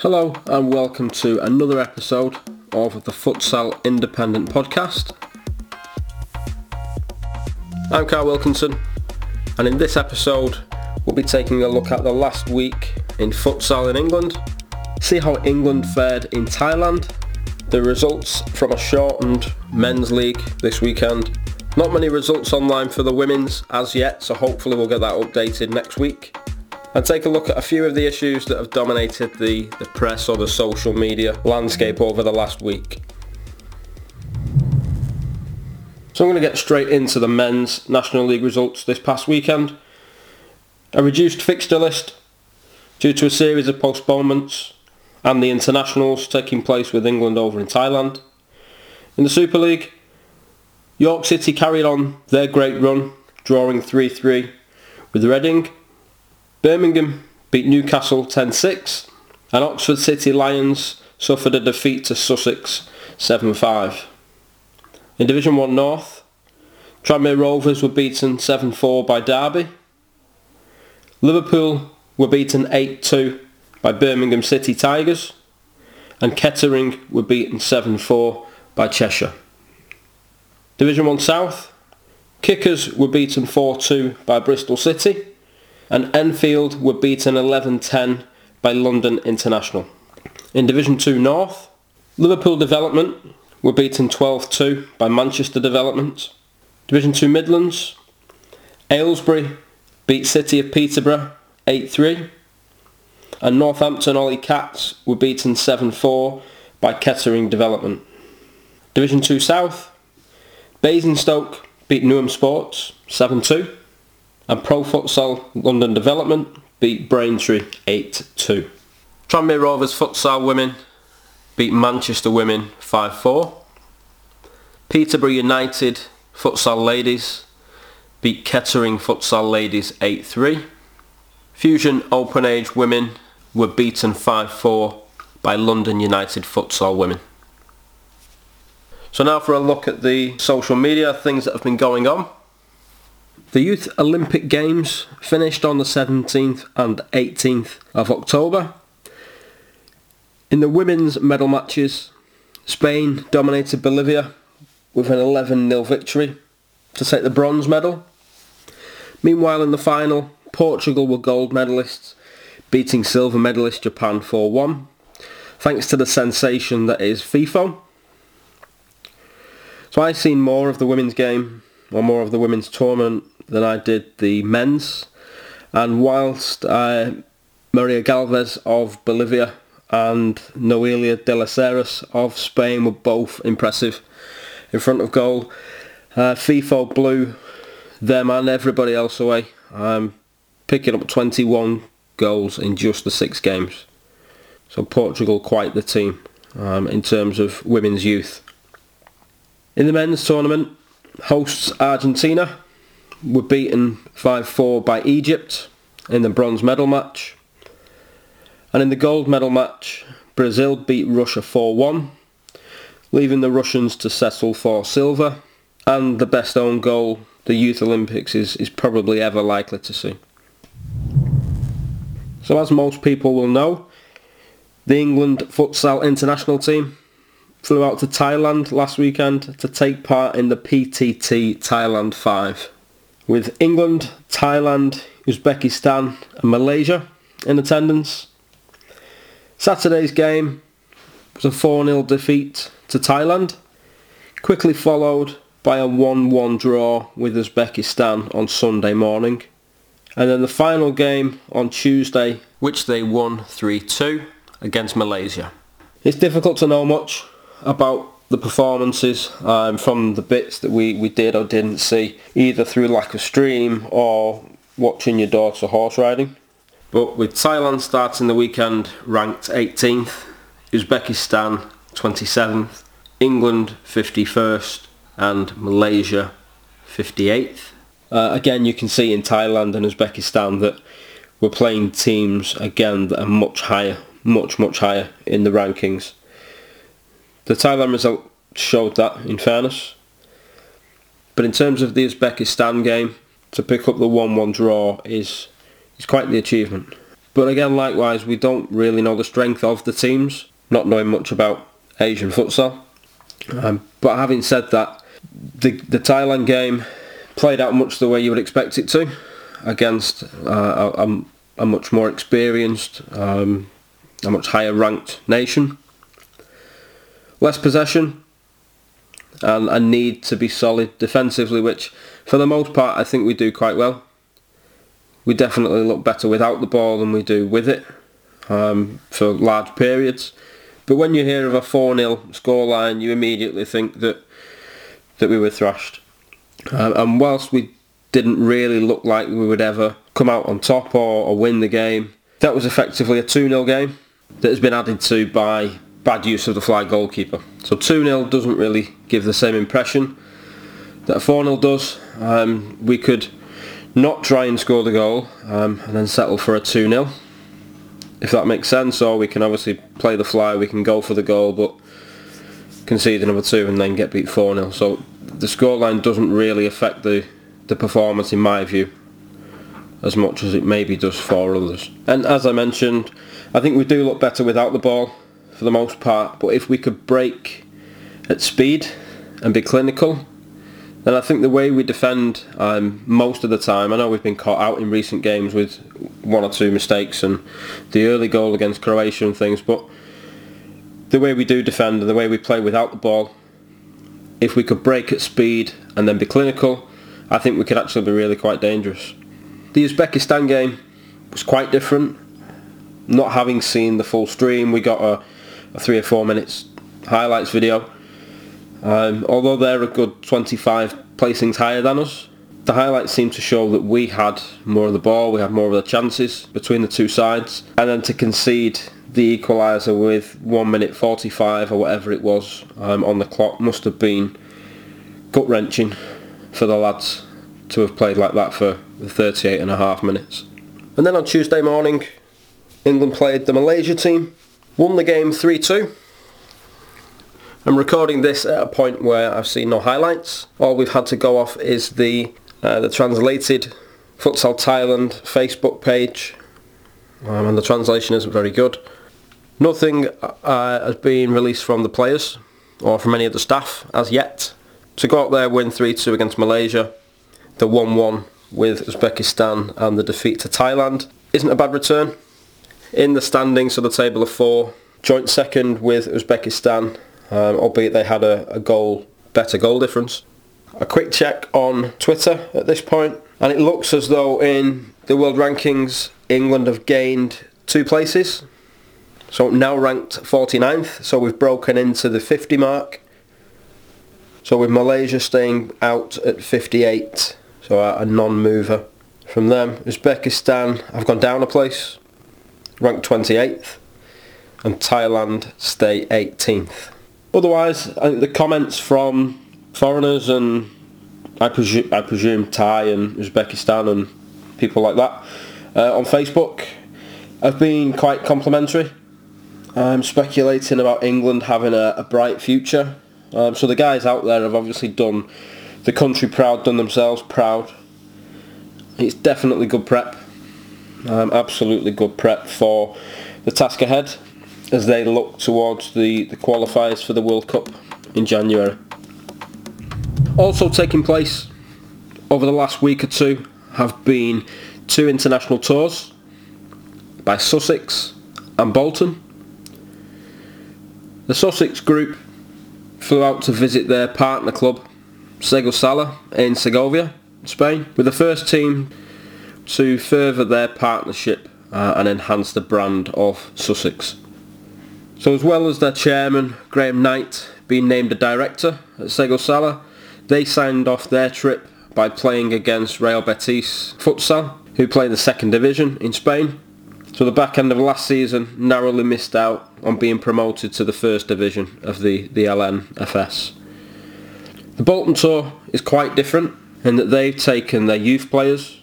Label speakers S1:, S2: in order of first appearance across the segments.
S1: Hello and welcome to another episode of the Futsal Independent Podcast. I'm Carl Wilkinson and in this episode we'll be taking a look at the last week in futsal in England, see how England fared in Thailand, the results from a shortened men's league this weekend. Not many results online for the women's as yet, so hopefully we'll get that updated next week and take a look at a few of the issues that have dominated the, the press or the social media landscape over the last week. So I'm going to get straight into the men's National League results this past weekend. A reduced fixture list due to a series of postponements and the internationals taking place with England over in Thailand. In the Super League, York City carried on their great run, drawing 3-3 with Reading Birmingham beat Newcastle 10-6 and Oxford City Lions suffered a defeat to Sussex 7-5. In Division 1 North, Tranmere Rovers were beaten 7-4 by Derby. Liverpool were beaten 8-2 by Birmingham City Tigers and Kettering were beaten 7-4 by Cheshire. Division 1 South, Kickers were beaten 4-2 by Bristol City and Enfield were beaten 11-10 by London International. In Division 2 North, Liverpool Development were beaten 12-2 by Manchester Development. Division 2 Midlands, Aylesbury beat City of Peterborough 8-3 and Northampton Ollie Cats were beaten 7-4 by Kettering Development. Division 2 South, Basingstoke beat Newham Sports 7-2 and Pro Futsal London Development beat Braintree 8-2. Tranmere Rovers Futsal Women beat Manchester Women 5-4. Peterborough United Futsal Ladies beat Kettering Futsal Ladies 8-3. Fusion Open Age Women were beaten 5-4 by London United Futsal Women. So now for a look at the social media, things that have been going on. The Youth Olympic Games finished on the 17th and 18th of October. In the women's medal matches, Spain dominated Bolivia with an 11-0 victory to take the bronze medal. Meanwhile in the final, Portugal were gold medalists, beating silver medalist Japan 4-1, thanks to the sensation that is FIFO. So I've seen more of the women's game, or more of the women's tournament than I did the men's. And whilst uh, Maria Galvez of Bolivia and Noelia de las Heras of Spain were both impressive in front of goal, uh, FIFO blew them and everybody else away, um, picking up 21 goals in just the six games. So Portugal quite the team um, in terms of women's youth. In the men's tournament, hosts Argentina were beaten 5-4 by Egypt in the bronze medal match. And in the gold medal match, Brazil beat Russia 4-1, leaving the Russians to settle for silver and the best own goal the Youth Olympics is, is probably ever likely to see. So as most people will know, the England futsal international team flew out to Thailand last weekend to take part in the PTT Thailand 5 with England, Thailand, Uzbekistan and Malaysia in attendance. Saturday's game was a 4-0 defeat to Thailand, quickly followed by a 1-1 draw with Uzbekistan on Sunday morning. And then the final game on Tuesday, which they won 3-2 against Malaysia. It's difficult to know much about the performances um, from the bits that we, we did or didn't see, either through lack of stream or watching your daughter horse riding. But with Thailand starting the weekend ranked 18th, Uzbekistan 27th, England 51st and Malaysia 58th. Uh, again, you can see in Thailand and Uzbekistan that we're playing teams again that are much higher, much, much higher in the rankings. The Thailand result showed that, in fairness. But in terms of the Uzbekistan game, to pick up the 1-1 draw is, is quite the achievement. But again, likewise, we don't really know the strength of the teams, not knowing much about Asian futsal. Um, but having said that, the, the Thailand game played out much the way you would expect it to, against uh, a, a, much more experienced, um, a much higher ranked nation. Less possession, and a need to be solid defensively, which for the most part I think we do quite well we definitely look better without the ball than we do with it um, for large periods. But when you hear of a 4-0 scoreline, you immediately think that that we were thrashed. Um, and whilst we didn't really look like we would ever come out on top or, or win the game, that was effectively a 2-0 game that has been added to by bad use of the fly goalkeeper. So 2-0 doesn't really give the same impression that a 4-0 does. Um, we could not try and score the goal um, and then settle for a 2-0 if that makes sense or we can obviously play the fly we can go for the goal but concede another two and then get beat 4-0 so the scoreline doesn't really affect the, the performance in my view as much as it maybe does for others and as I mentioned I think we do look better without the ball for the most part but if we could break at speed and be clinical then I think the way we defend um, most of the time, I know we've been caught out in recent games with one or two mistakes and the early goal against Croatia and things, but the way we do defend and the way we play without the ball, if we could break at speed and then be clinical, I think we could actually be really quite dangerous. The Uzbekistan game was quite different. Not having seen the full stream, we got a, a three or four minutes highlights video. Um, although they're a good 25 placings higher than us, the highlights seem to show that we had more of the ball, we had more of the chances between the two sides, and then to concede the equaliser with 1 minute 45 or whatever it was um, on the clock must have been gut-wrenching for the lads to have played like that for 38 and a half minutes. And then on Tuesday morning, England played the Malaysia team, won the game 3-2. I'm recording this at a point where I've seen no highlights. All we've had to go off is the uh, the translated Futsal Thailand Facebook page, um, and the translation isn't very good. Nothing uh, has been released from the players or from any of the staff as yet. To go out there, win 3-2 against Malaysia, the 1-1 with Uzbekistan and the defeat to Thailand isn't a bad return. In the standings of the table of four, joint second with Uzbekistan um, albeit they had a, a goal, better goal difference. A quick check on Twitter at this point, and it looks as though in the world rankings, England have gained two places. So now ranked 49th, so we've broken into the 50 mark. So with Malaysia staying out at 58, so a, a non-mover. From them, Uzbekistan have gone down a place, ranked 28th, and Thailand stay 18th otherwise, I think the comments from foreigners and I presume, I presume Thai and Uzbekistan and people like that uh, on Facebook have been quite complimentary. I'm speculating about England having a, a bright future. Um, so the guys out there have obviously done the country proud, done themselves proud. It's definitely good prep. Um, absolutely good prep for the task ahead as they look towards the, the qualifiers for the World Cup in January. Also taking place over the last week or two have been two international tours by Sussex and Bolton. The Sussex group flew out to visit their partner club, Segosala in Segovia, Spain, with the first team to further their partnership uh, and enhance the brand of Sussex. So as well as their chairman, Graham Knight, being named a director at Segosala, they signed off their trip by playing against Real Betis Futsal, who play in the second division in Spain. So the back end of last season narrowly missed out on being promoted to the first division of the, the LNFS. The Bolton tour is quite different in that they've taken their youth players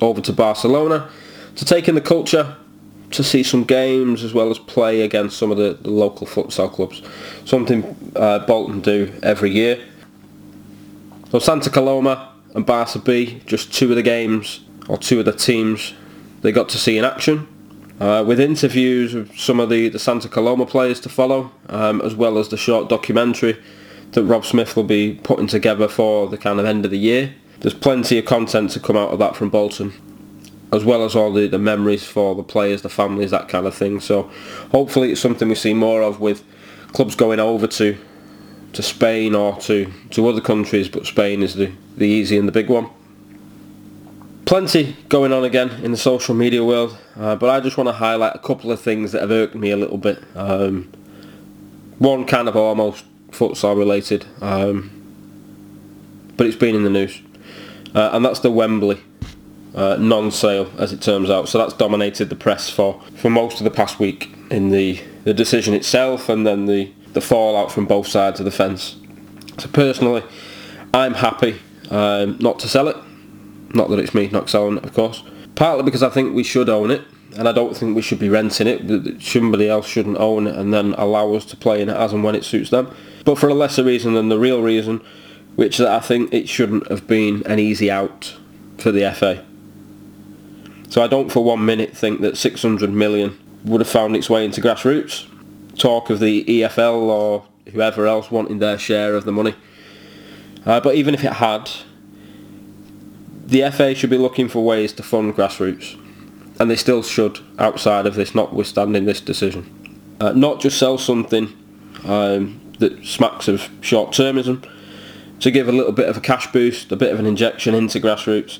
S1: over to Barcelona to take in the culture to see some games as well as play against some of the, the local futsal clubs. Something uh, Bolton do every year. So Santa Coloma and Barca B, just two of the games or two of the teams they got to see in action. uh, with interviews with some of the, the Santa Coloma players to follow, um, as well as the short documentary that Rob Smith will be putting together for the kind of end of the year. There's plenty of content to come out of that from Bolton, as well as all the, the memories for the players, the families, that kind of thing. So hopefully it's something we see more of with clubs going over to to Spain or to, to other countries, but Spain is the, the easy and the big one. Plenty going on again in the social media world, uh, but I just want to highlight a couple of things that have irked me a little bit. Um, one kind of almost futsal related, um, but it's been in the news, uh, and that's the Wembley uh, non-sale, as it turns out. So that's dominated the press for, for most of the past week in the, the decision itself, and then the the fallout from both sides of the fence. So personally, I'm happy um, not to sell it. Not that it's me not selling it, of course. Partly because I think we should own it, and I don't think we should be renting it. Somebody else shouldn't own it and then allow us to play in it as and when it suits them. But for a lesser reason than the real reason, which I think it shouldn't have been an easy out for the FA. So I don't for one minute think that 600 million would have found its way into grassroots talk of the EFL or whoever else wanting their share of the money. Uh, but even if it had, the FA should be looking for ways to fund grassroots. And they still should, outside of this, notwithstanding this decision. Uh, not just sell something um, that smacks of short-termism, to give a little bit of a cash boost, a bit of an injection into grassroots,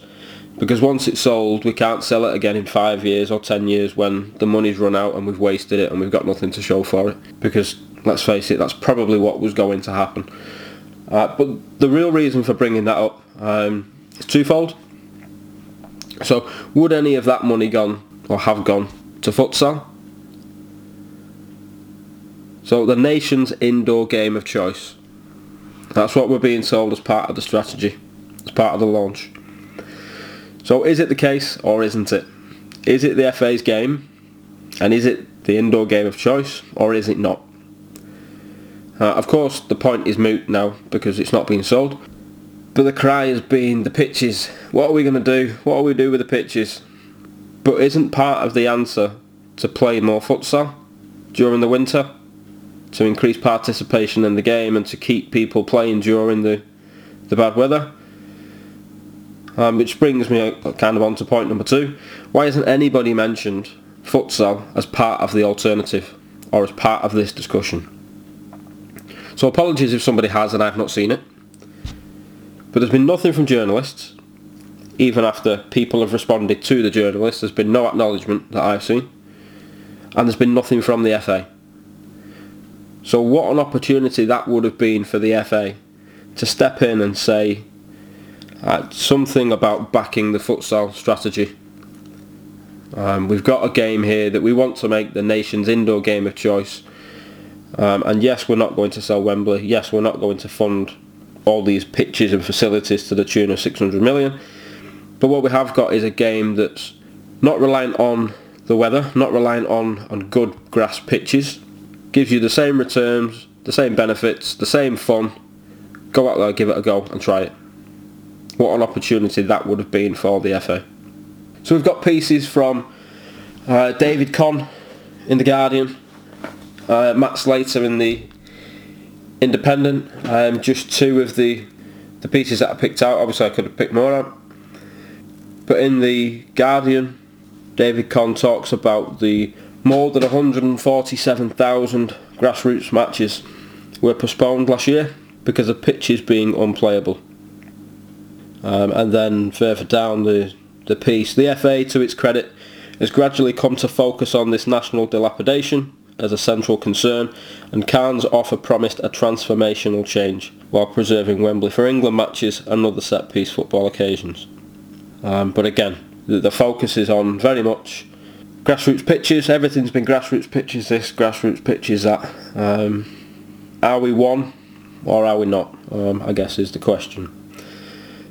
S1: because once it's sold we can't sell it again in five years or ten years when the money's run out and we've wasted it and we've got nothing to show for it. Because let's face it that's probably what was going to happen. Uh, but the real reason for bringing that up um, is twofold. So would any of that money gone or have gone to futsal? So the nation's indoor game of choice that's what we're being sold as part of the strategy as part of the launch so is it the case or isn't it? Is it the FA's game? And is it the indoor game of choice or is it not? Uh, of course the point is moot now because it's not being sold. But the cry has been the pitches. What are we going to do? What do we do with the pitches? But isn't part of the answer to play more futsal during the winter? To increase participation in the game and to keep people playing during the, the bad weather? Um, which brings me uh, kind of on to point number two. Why hasn't anybody mentioned futsal as part of the alternative or as part of this discussion? So apologies if somebody has and I've not seen it. But there's been nothing from journalists, even after people have responded to the journalists. There's been no acknowledgement that I've seen. And there's been nothing from the FA. So what an opportunity that would have been for the FA to step in and say, uh, something about backing the futsal strategy. Um, we've got a game here that we want to make the nation's indoor game of choice. Um, and yes, we're not going to sell Wembley. Yes, we're not going to fund all these pitches and facilities to the tune of 600 million. But what we have got is a game that's not reliant on the weather, not reliant on, on good grass pitches. Gives you the same returns, the same benefits, the same fun. Go out there, give it a go and try it what an opportunity that would have been for the FA. So we've got pieces from uh, David Conn in The Guardian, uh, Matt Slater in The Independent, um, just two of the, the pieces that I picked out. Obviously I could have picked more out. But in The Guardian, David Conn talks about the more than 147,000 grassroots matches were postponed last year because of pitches being unplayable. Um, and then further down the, the piece, the FA, to its credit, has gradually come to focus on this national dilapidation as a central concern, and Khan's offer promised a transformational change while preserving Wembley for England matches and other set-piece football occasions. Um, but again, the, the, focus is on very much grassroots pitches. Everything's been grassroots pitches this, grassroots pitches that. Um, are we one or are we not? Um, I guess is the question.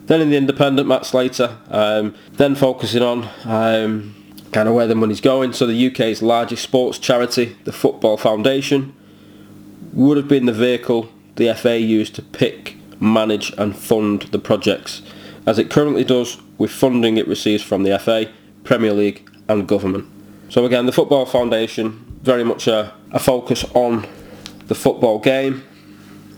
S1: Then in the independent, Matt Slater, um, then focusing on um, kind of where the money's going. So the UK's largest sports charity, the Football Foundation, would have been the vehicle the FA used to pick, manage and fund the projects, as it currently does with funding it receives from the FA, Premier League and government. So again, the Football Foundation, very much a, a focus on the football game.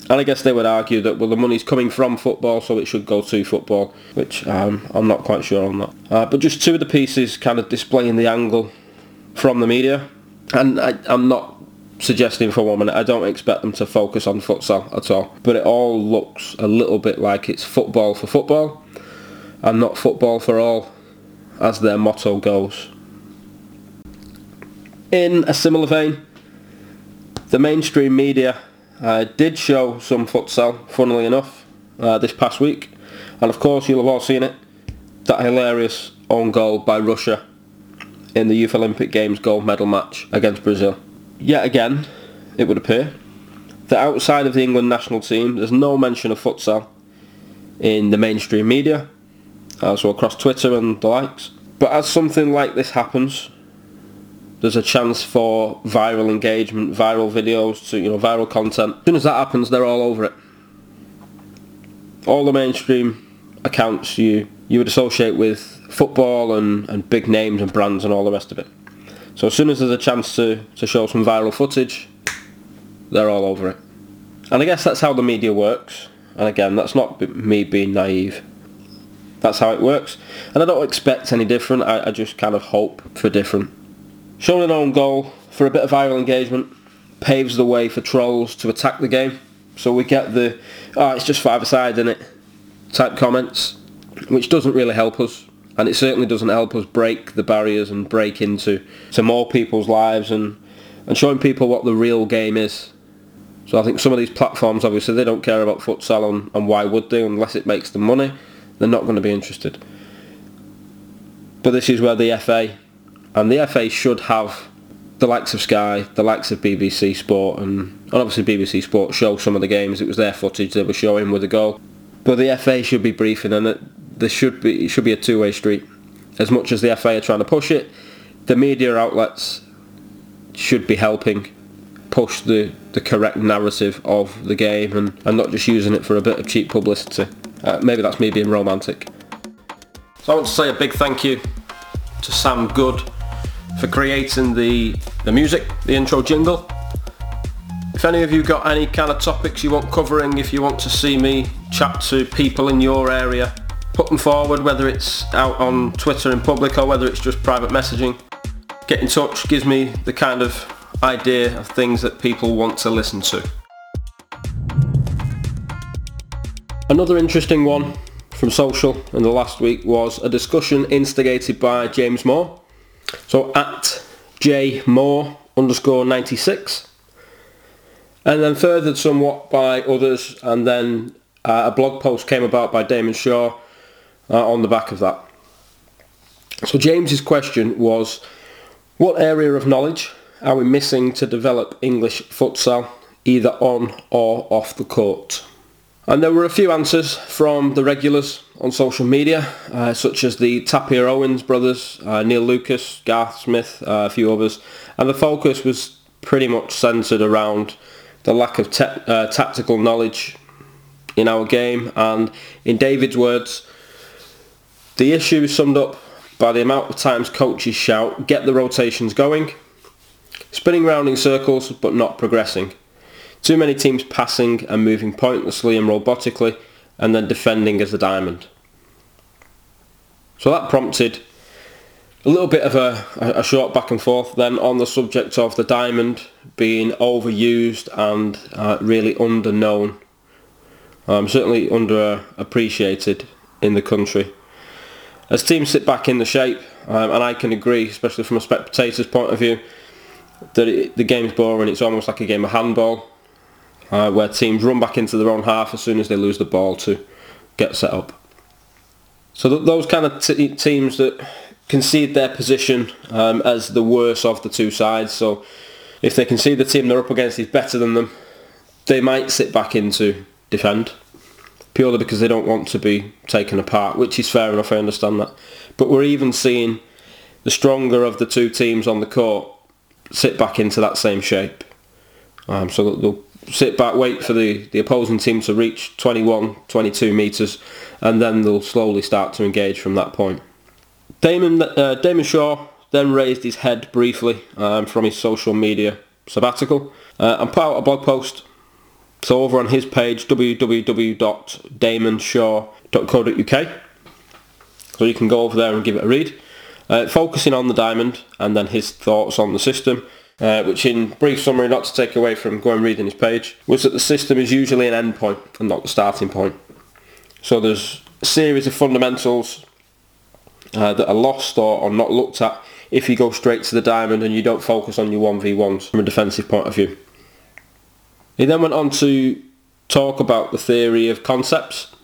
S1: And I guess they would argue that, well, the money's coming from football, so it should go to football, which um, I'm not quite sure on that. Uh, but just two of the pieces kind of displaying the angle from the media. And I, I'm not suggesting for one minute, I don't expect them to focus on futsal at all. But it all looks a little bit like it's football for football and not football for all, as their motto goes. In a similar vein, the mainstream media uh, did show some futsal, funnily enough, uh, this past week. And of course you'll have all seen it, that hilarious own goal by Russia in the Youth Olympic Games gold medal match against Brazil. Yet again, it would appear, that outside of the England national team, there's no mention of futsal in the mainstream media, also across Twitter and the likes. But as something like this happens, there's a chance for viral engagement, viral videos, to you know, viral content. As soon as that happens, they're all over it. All the mainstream accounts you you would associate with football and, and big names and brands and all the rest of it. So as soon as there's a chance to, to show some viral footage, they're all over it. And I guess that's how the media works. And again, that's not me being naive. That's how it works. And I don't expect any different. I, I just kind of hope for different. Showing an own goal for a bit of viral engagement paves the way for trolls to attack the game. So we get the, oh, it's just five-a-side, isn't it? Type comments, which doesn't really help us. And it certainly doesn't help us break the barriers and break into to more people's lives and, and showing people what the real game is. So I think some of these platforms, obviously, they don't care about futsal and, and why would they unless it makes them money. They're not going to be interested. But this is where the FA and the FA should have the likes of Sky, the likes of BBC Sport, and, and obviously BBC Sport show some of the games. It was their footage they were showing with the goal. But the FA should be briefing, and it, there should be it should be a two-way street. As much as the FA are trying to push it, the media outlets should be helping push the, the correct narrative of the game and, and not just using it for a bit of cheap publicity. Uh, maybe that's me being romantic. So I want to say a big thank you to Sam Good for creating the, the music, the intro jingle. If any of you got any kind of topics you want covering, if you want to see me chat to people in your area, put them forward, whether it's out on Twitter in public or whether it's just private messaging. Get in touch, gives me the kind of idea of things that people want to listen to. Another interesting one from social in the last week was a discussion instigated by James Moore so at J Moore underscore 96. And then furthered somewhat by others and then uh, a blog post came about by Damon Shaw uh, on the back of that. So James's question was, what area of knowledge are we missing to develop English futsal either on or off the court? And there were a few answers from the regulars on social media, uh, such as the Tapia Owens brothers, uh, Neil Lucas, Garth Smith, uh, a few others. And the focus was pretty much centred around the lack of te- uh, tactical knowledge in our game. And in David's words, the issue is summed up by the amount of times coaches shout, get the rotations going, spinning round in circles but not progressing. Too many teams passing and moving pointlessly and robotically and then defending as a diamond. So that prompted a little bit of a, a short back and forth then on the subject of the diamond being overused and uh, really underknown. Um, certainly underappreciated in the country. As teams sit back in the shape, um, and I can agree, especially from a spectator's point of view, that it, the game's boring. It's almost like a game of handball uh, where teams run back into their own half as soon as they lose the ball to get set up. So th- those kind of t- teams that concede their position um, as the worst of the two sides. So if they concede the team they're up against is better than them, they might sit back into defend purely because they don't want to be taken apart, which is fair enough. I understand that. But we're even seeing the stronger of the two teams on the court sit back into that same shape. Um, so they'll sit back, wait for the, the opposing team to reach 21, 22 metres, and then they'll slowly start to engage from that point. Damon, uh, Damon Shaw then raised his head briefly um, from his social media sabbatical uh, and put out a blog post. So over on his page, www.damonshaw.co.uk. So you can go over there and give it a read. Uh, focusing on the diamond and then his thoughts on the system, uh, which in brief summary, not to take away from going reading his page, was that the system is usually an end point and not the starting point. So there's a series of fundamentals uh, that are lost or, or not looked at if you go straight to the diamond and you don't focus on your 1v1s from a defensive point of view. He then went on to talk about the theory of concepts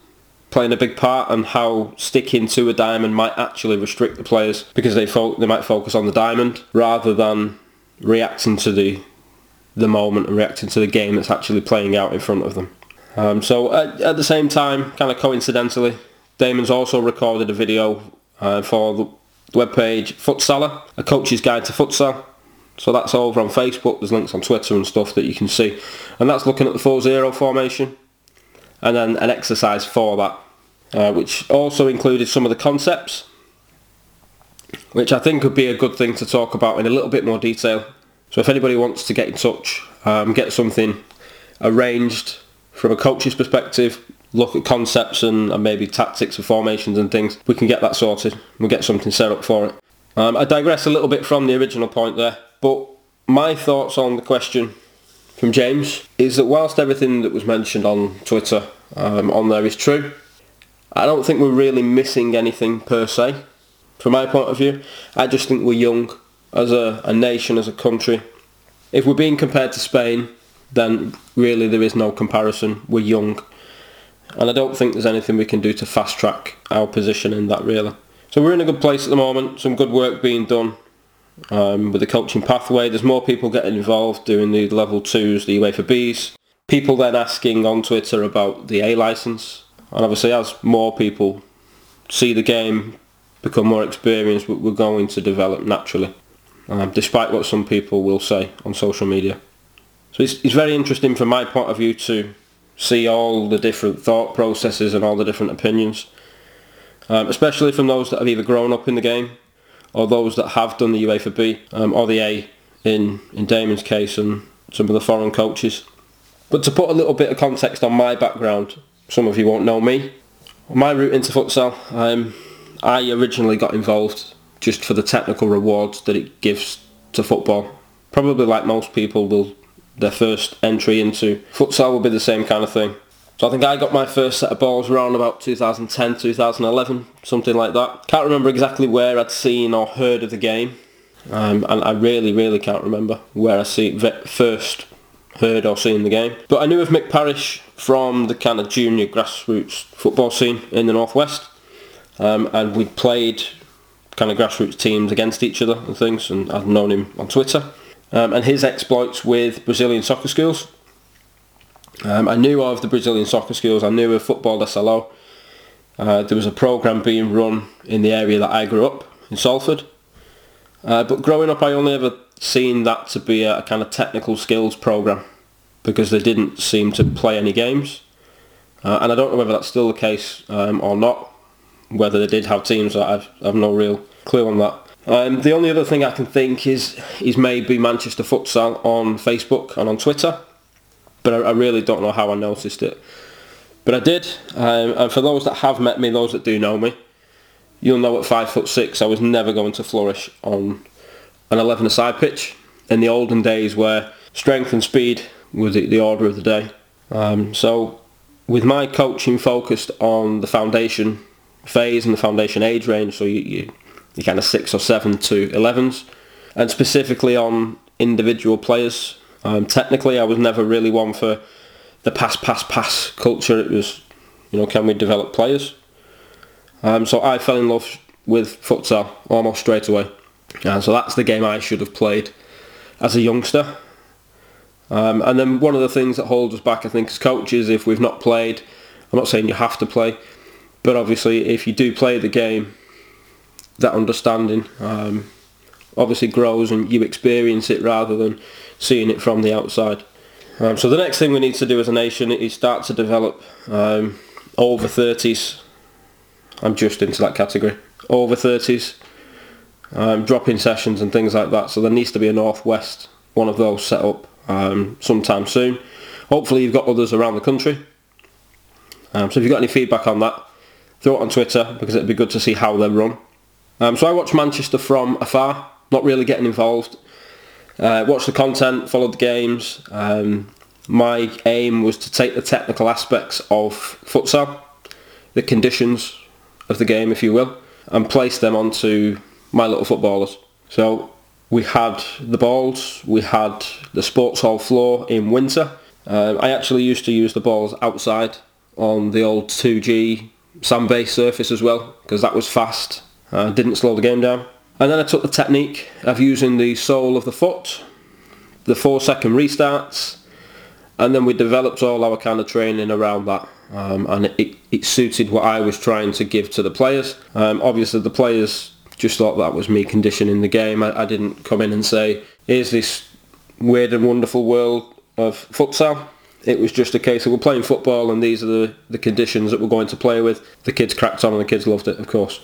S1: playing a big part and how sticking to a diamond might actually restrict the players because they fo- they might focus on the diamond rather than reacting to the the moment and reacting to the game that's actually playing out in front of them. Um, so at, at, the same time, kind of coincidentally, Damon's also recorded a video uh, for the webpage Futsaler, a coach's guide to futsal. So that's over on Facebook. There's links on Twitter and stuff that you can see. And that's looking at the 4-0 formation. And then an exercise for that, uh, which also included some of the concepts, which I think would be a good thing to talk about in a little bit more detail. So if anybody wants to get in touch, um, get something arranged from a coach's perspective, look at concepts and, and, maybe tactics and formations and things, we can get that sorted. We'll get something set up for it. Um, I digress a little bit from the original point there, but my thoughts on the question from James is that whilst everything that was mentioned on Twitter um, on there is true, I don't think we're really missing anything per se. From my point of view, I just think we're young as a, a nation, as a country. If we're being compared to Spain, then really there is no comparison. We're young and I don't think there's anything we can do to fast track our position in that really. So we're in a good place at the moment, some good work being done um, with the coaching pathway. There's more people getting involved doing the level 2s, the UEFA Bs. People then asking on Twitter about the A licence. And obviously as more people see the game, become more experienced, we're going to develop naturally. Um, despite what some people will say on social media. So it's, it's very interesting from my point of view to see all the different thought processes and all the different opinions, um, especially from those that have either grown up in the game or those that have done the UEFA B um, or the A in, in Damon's case and some of the foreign coaches. But to put a little bit of context on my background, some of you won't know me. My route into futsal, um, I originally got involved just for the technical rewards that it gives to football. Probably like most people will their first entry into futsal will be the same kind of thing. So I think I got my first set of balls around about 2010, 2011, something like that. Can't remember exactly where I'd seen or heard of the game. Um, and I really, really can't remember where I see, first heard or seen the game. But I knew of Mick Parish from the kind of junior grassroots football scene in the Northwest. Um, and we played kind of grassroots teams against each other and things, and I've known him on Twitter um, and his exploits with Brazilian soccer schools. Um, I knew of the Brazilian soccer schools. I knew of Football Salão. Uh, there was a program being run in the area that I grew up in Salford. Uh, but growing up, I only ever seen that to be a, a, kind of technical skills program because they didn't seem to play any games. Uh, and I don't know whether that's still the case um, or not. Whether they did have teams, I've, no real clue on that. Um, the only other thing I can think is is maybe Manchester Futsal on Facebook and on Twitter, but I, I really don't know how I noticed it. But I did, um, and for those that have met me, those that do know me, you'll know at five foot six I was never going to flourish on an 11-a-side pitch in the olden days where strength and speed were the, the order of the day. Um, so with my coaching focused on the foundation phase and the foundation age range, so you, you the kind of six or seven to 11s, and specifically on individual players. Um, technically, I was never really one for the pass, pass, pass culture. It was, you know, can we develop players? Um, so I fell in love with futsal almost straight away. And so that's the game I should have played as a youngster. Um, and then one of the things that holds us back, I think, as coaches, if we've not played, I'm not saying you have to play, but obviously if you do play the game, that understanding um, obviously grows and you experience it rather than seeing it from the outside. Um, so the next thing we need to do as a nation is start to develop um, over 30s. I'm just into that category. Over 30s um, drop-in sessions and things like that. So there needs to be a northwest one of those set up um, sometime soon. Hopefully you've got others around the country. Um, so if you've got any feedback on that, throw it on Twitter because it'd be good to see how they're run. Um, so I watch Manchester from afar, not really getting involved. Uh, watch the content, follow the games. Um, my aim was to take the technical aspects of futsal, the conditions of the game, if you will, and place them onto my little footballers. So we had the balls, we had the sports hall floor in winter. Uh, I actually used to use the balls outside on the old 2G sand-based surface as well because that was fast, uh, didn't slow the game down. And then I took the technique of using the sole of the foot, the four second restarts, and then we developed all our kind of training around that. Um, and it, it, suited what I was trying to give to the players. Um, obviously the players just thought that was me conditioning the game. I, I didn't come in and say, here's this weird and wonderful world of futsal. It was just a case of we're playing football and these are the, the conditions that we're going to play with. The kids cracked on and the kids loved it, of course.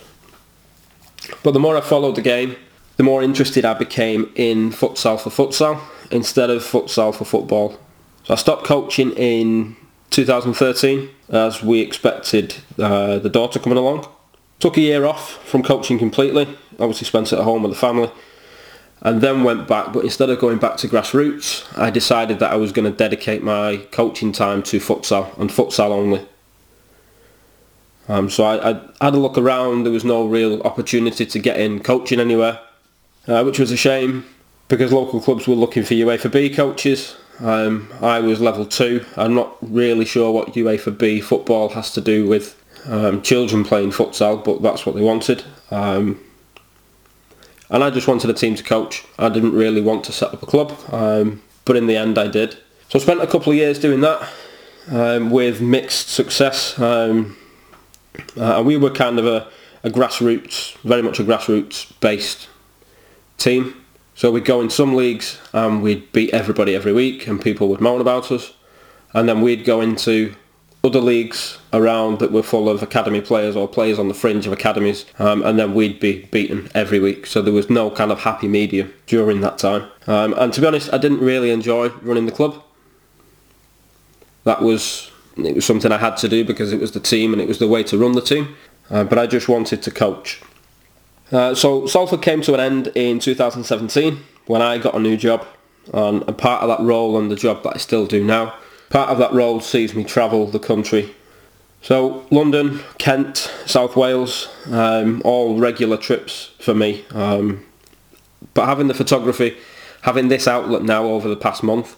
S1: But the more I followed the game, the more interested I became in futsal for futsal instead of futsal for football. So I stopped coaching in 2013 as we expected uh, the daughter coming along. Took a year off from coaching completely. Obviously spent it at home with the family. And then went back, but instead of going back to grassroots, I decided that I was going to dedicate my coaching time to futsal and futsal only. Um, so I, I, had a look around. There was no real opportunity to get in coaching anywhere, uh, which was a shame because local clubs were looking for UEFA B coaches. Um, I was level two. I'm not really sure what UEFA B football has to do with um, children playing futsal, but that's what they wanted. Um, and I just wanted a team to coach. I didn't really want to set up a club, um, but in the end I did. So I spent a couple of years doing that um, with mixed success. Um, uh, we were kind of a, a grassroots, very much a grassroots based team. So we'd go in some leagues and we'd beat everybody every week and people would moan about us. And then we'd go into other leagues around that were full of academy players or players on the fringe of academies um, and then we'd be beaten every week. So there was no kind of happy medium during that time. Um, and to be honest I didn't really enjoy running the club. That was it was something I had to do because it was the team and it was the way to run the team. Uh, but I just wanted to coach. Uh, so Salford came to an end in 2017 when I got a new job. And a part of that role and the job that I still do now Part of that role sees me travel the country. So London, Kent, South Wales, um, all regular trips for me. Um, but having the photography, having this outlet now over the past month,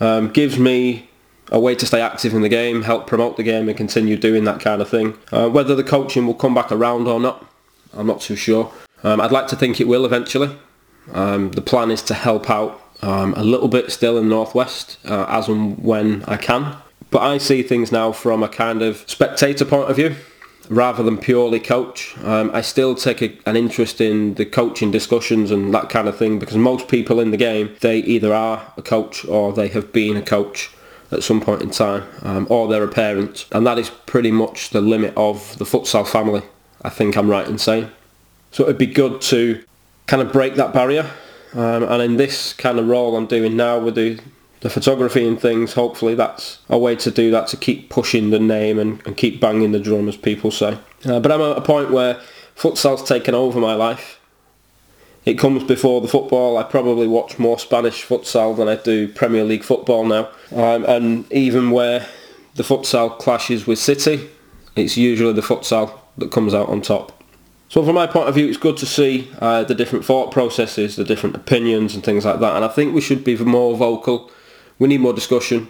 S1: um, gives me a way to stay active in the game, help promote the game and continue doing that kind of thing. Uh, whether the coaching will come back around or not, I'm not too sure. Um, I'd like to think it will eventually. Um, the plan is to help out um, a little bit still in Northwest uh, as and when I can. But I see things now from a kind of spectator point of view rather than purely coach. Um, I still take a, an interest in the coaching discussions and that kind of thing because most people in the game, they either are a coach or they have been a coach at some point in time um, or they're a parent and that is pretty much the limit of the futsal family I think I'm right in saying. So it'd be good to kind of break that barrier um, and in this kind of role I'm doing now with the, the photography and things, hopefully that's a way to do that, to keep pushing the name and, and keep banging the drum, as people say. Uh, but I'm at a point where futsal's taken over my life. It comes before the football. I probably watch more Spanish futsal than I do Premier League football now. Um, and even where the futsal clashes with City, it's usually the futsal that comes out on top. So from my point of view, it's good to see uh, the different thought processes, the different opinions and things like that. And I think we should be more vocal. We need more discussion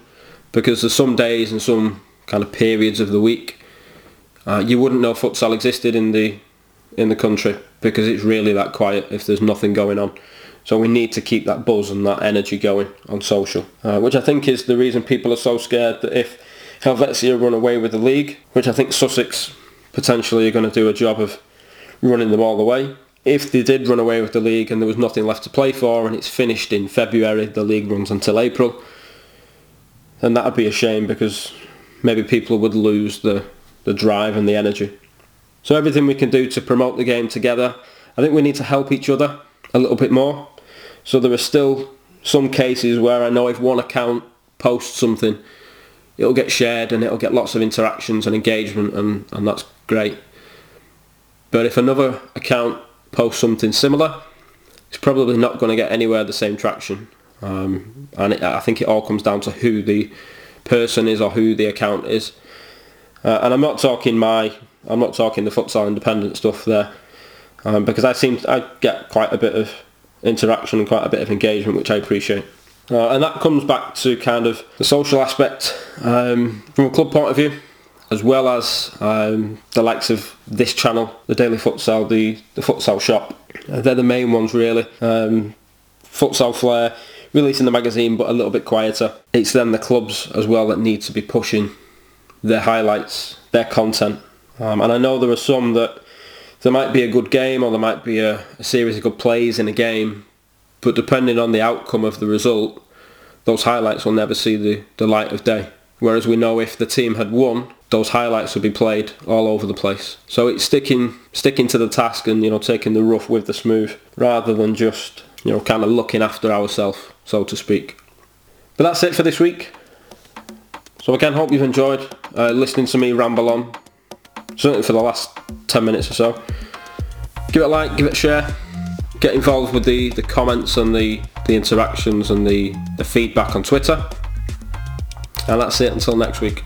S1: because there's some days and some kind of periods of the week uh, you wouldn't know futsal existed in the in the country because it's really that quiet if there's nothing going on. So we need to keep that buzz and that energy going on social, uh, which I think is the reason people are so scared that if Helvecia run away with the league, which I think Sussex potentially are going to do a job of running them all the way. If they did run away with the league and there was nothing left to play for and it's finished in February, the league runs until April, then that would be a shame because maybe people would lose the, the drive and the energy. So everything we can do to promote the game together I think we need to help each other a little bit more. So there are still some cases where I know if one account posts something, it'll get shared and it'll get lots of interactions and engagement and, and that's great. But if another account posts something similar, it's probably not going to get anywhere the same traction. Um, and it, I think it all comes down to who the person is or who the account is. Uh, and I'm not talking my, I'm not talking the futsal independent stuff there, um, because I seem I get quite a bit of interaction and quite a bit of engagement, which I appreciate. Uh, and that comes back to kind of the social aspect um, from a club point of view, as well as um, the likes of this channel, the Daily Futsal, the, the Futsal Shop. Uh, they're the main ones really. Um, futsal Flair releasing the magazine but a little bit quieter. It's then the clubs as well that need to be pushing their highlights, their content. Um, and I know there are some that there might be a good game or there might be a, a series of good plays in a game, but depending on the outcome of the result, those highlights will never see the, the light of day. Whereas we know if the team had won, those highlights would be played all over the place. So it's sticking sticking to the task and you know taking the rough with the smooth rather than just you know kind of looking after ourselves, so to speak. But that's it for this week. So again, hope you've enjoyed uh, listening to me ramble on, certainly for the last 10 minutes or so. Give it a like, give it a share, get involved with the, the comments and the, the interactions and the, the feedback on Twitter. And that's it until next week.